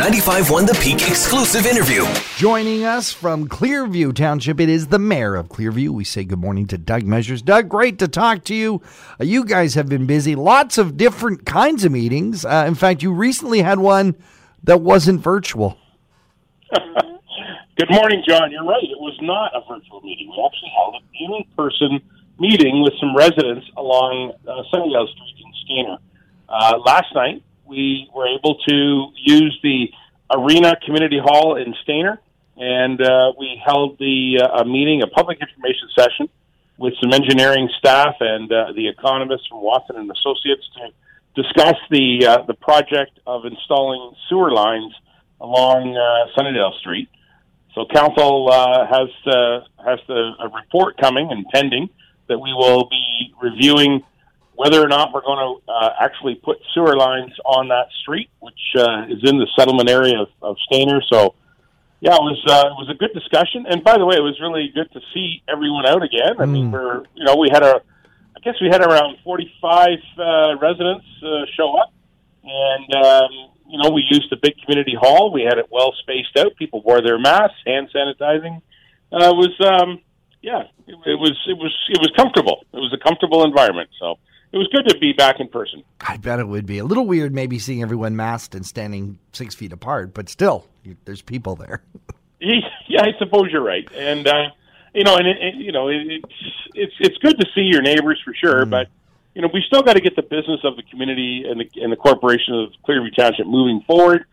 95.1 The Peak exclusive interview. Joining us from Clearview Township, it is the mayor of Clearview. We say good morning to Doug Measures. Doug, great to talk to you. Uh, you guys have been busy, lots of different kinds of meetings. Uh, in fact, you recently had one that wasn't virtual. Good morning, John. You're right. It was not a virtual meeting. We actually held an in-person meeting with some residents along uh, Sunnidale Street in Stayner. Uh, last night, we were able to use the Arena Community Hall in Stayner, and uh, we held the uh, a meeting, a public information session, with some engineering staff and uh, the economists from Watson and Associates to discuss the uh, the project of installing sewer lines along uh, Sunnidale Street. So council uh, has uh, has the, a report coming and pending that we will be reviewing whether or not we're going to uh, actually put sewer lines on that street, which uh, is in the settlement area of, of Stayner. So, yeah, it was uh, it was a good discussion. And by the way, it was really good to see everyone out again. I mean, we're you know we had a, I guess we had around forty five uh, residents uh, show up, and um, you know we used the big community hall. We had it well spaced out. People wore their masks, hand sanitizing. Uh, it was um, yeah, it, it was it was it was comfortable. It was a comfortable environment. So it was good to be back in person. I bet it would be a little weird, maybe seeing everyone masked and standing six feet apart, but still, you- there's people there. Yeah, I suppose you're right, and uh, you know, and it, it, you know, it, it's it's it's good to see your neighbors for sure, but you know, we still got to get the business of the community and the and the corporation of Clearview Township moving forward.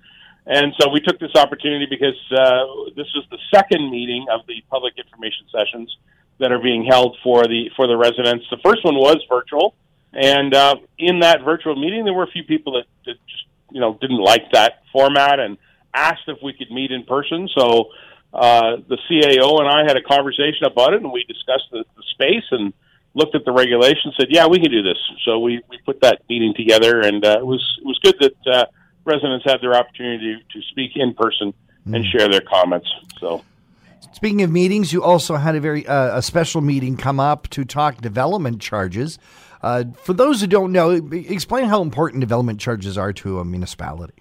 And so we took this opportunity because uh, this is the second meeting of the public information sessions that are being held for the for the residents. The first one was virtual, and uh, in that virtual meeting, there were a few people that, that just you know didn't like that format and asked if we could meet in person. So uh, the CAO and I had a conversation about it, and we discussed the, the space and looked at the regulations. Said, "Yeah, we can do this." So we we put that meeting together, and uh, it was it was good that uh, residents had their opportunity to speak in person and share their comments. So. Speaking of meetings, you also had a very uh, a special meeting come up to talk development charges. Uh, for those who don't know, explain how important development charges are to a municipality.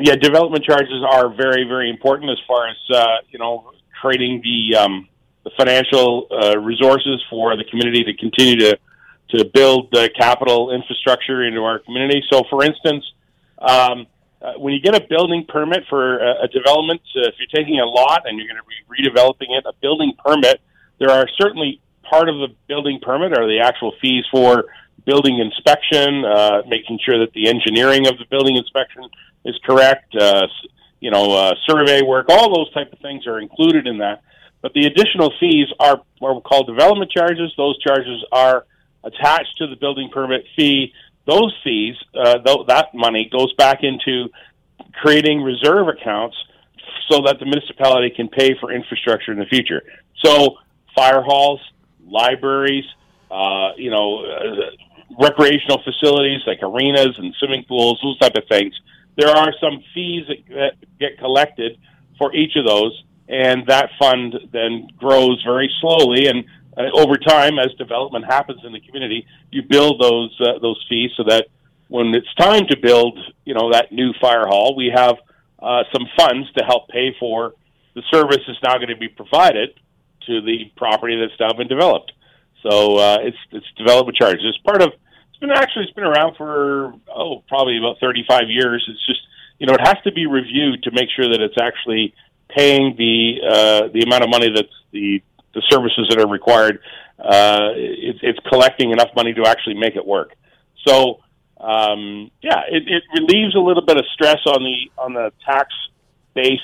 yeah, development charges are very, very important as far as uh, you know creating the um, the financial uh, resources for the community to continue to to build the capital infrastructure into our community. So, for instance, um, uh, when you get a building permit for a, a development, uh, if you're taking a lot and you're going to be redeveloping it, a building permit, there are certainly part of the building permit are the actual fees for building inspection, uh, making sure that the engineering of the building inspection is correct, uh, you know, uh, survey work, all those type of things are included in that. But the additional fees are what we call development charges. Those charges are attached to the building permit fee. Those fees, uh, th- that money goes back into creating reserve accounts so that the municipality can pay for infrastructure in the future. So, fire halls, libraries, uh, you know, uh, recreational facilities like arenas and swimming pools, those type of things. There are some fees that, that get collected for each of those, and that fund then grows very slowly. And uh, over time, as development happens in the community, you build those uh, those fees so that when it's time to build, you know, that new fire hall, we have uh, some funds to help pay for the service that's now going to be provided to the property that's now been developed. So uh, it's it's development charges. It's part of. It's been actually it's been around for oh probably about thirty five years. It's just you know it has to be reviewed to make sure that it's actually paying the uh, the amount of money that's the the services that are required. Uh, it's it's collecting enough money to actually make it work. So um, yeah, it, it relieves a little bit of stress on the on the tax base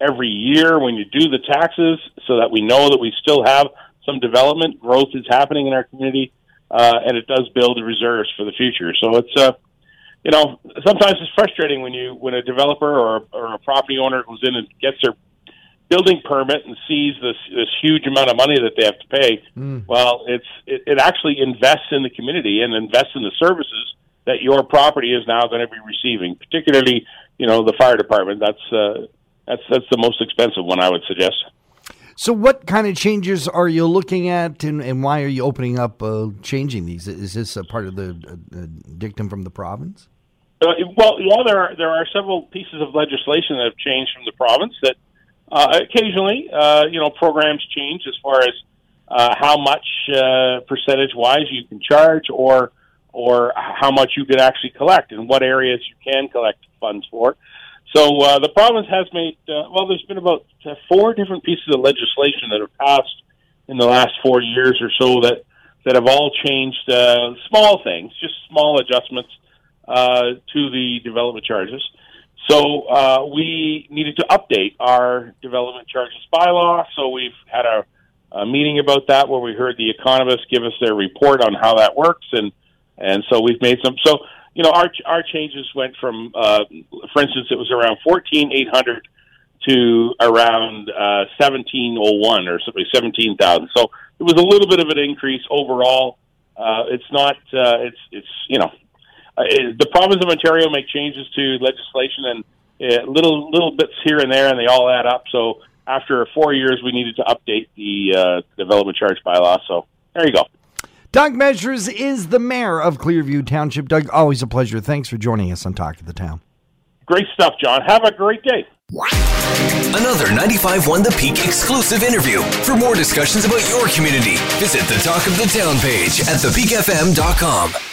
every year when you do the taxes, so that we know that we still have some development growth is happening in our community, uh, and it does build reserves for the future. So it's uh, you know sometimes it's frustrating when you when a developer or or a property owner goes in and gets their building permit and sees this this huge amount of money that they have to pay. Well, it's it, it actually invests in the community and invests in the services that your property is now going to be receiving. Particularly, you know, the fire department. That's uh, that's that's the most expensive one, I would suggest. So, what kind of changes are you looking at, and, and why are you opening up uh, changing these? Is this a part of the uh, uh, dictum from the province? Uh, well, yeah, there are there are several pieces of legislation that have changed from the province that uh, occasionally, uh, you know, programs change as far as uh, how much uh, percentage wise you can charge, or or how much you can actually collect, and what areas you can collect funds for. So uh, the province has made uh, well. There's been about uh, four different pieces of legislation that have passed in the last four years or so that that have all changed uh, small things, just small adjustments uh, to the development charges. So uh, we needed to update our development charges bylaw. So we've had a, a meeting about that where we heard the economists give us their report on how that works, and and so we've made some. So you know, our our changes went from, uh, for instance, it was around fourteen eight hundred to around uh, seventeen oh one or something seventeen thousand. So it was a little bit of an increase overall. Uh, it's not. Uh, it's it's you know, the province of Ontario make changes to legislation and uh, little little bits here and there, and they all add up. So after four years, we needed to update the uh, development charge bylaw. So there you go. Doug Measures is the mayor of Clearview Township. Doug, always a pleasure. Thanks for joining us on Talk of the Town. Great stuff, John. Have a great day. Another 95.1 The Peak exclusive interview. For more discussions about your community, visit the Talk of the Town page at thepeakfm.com.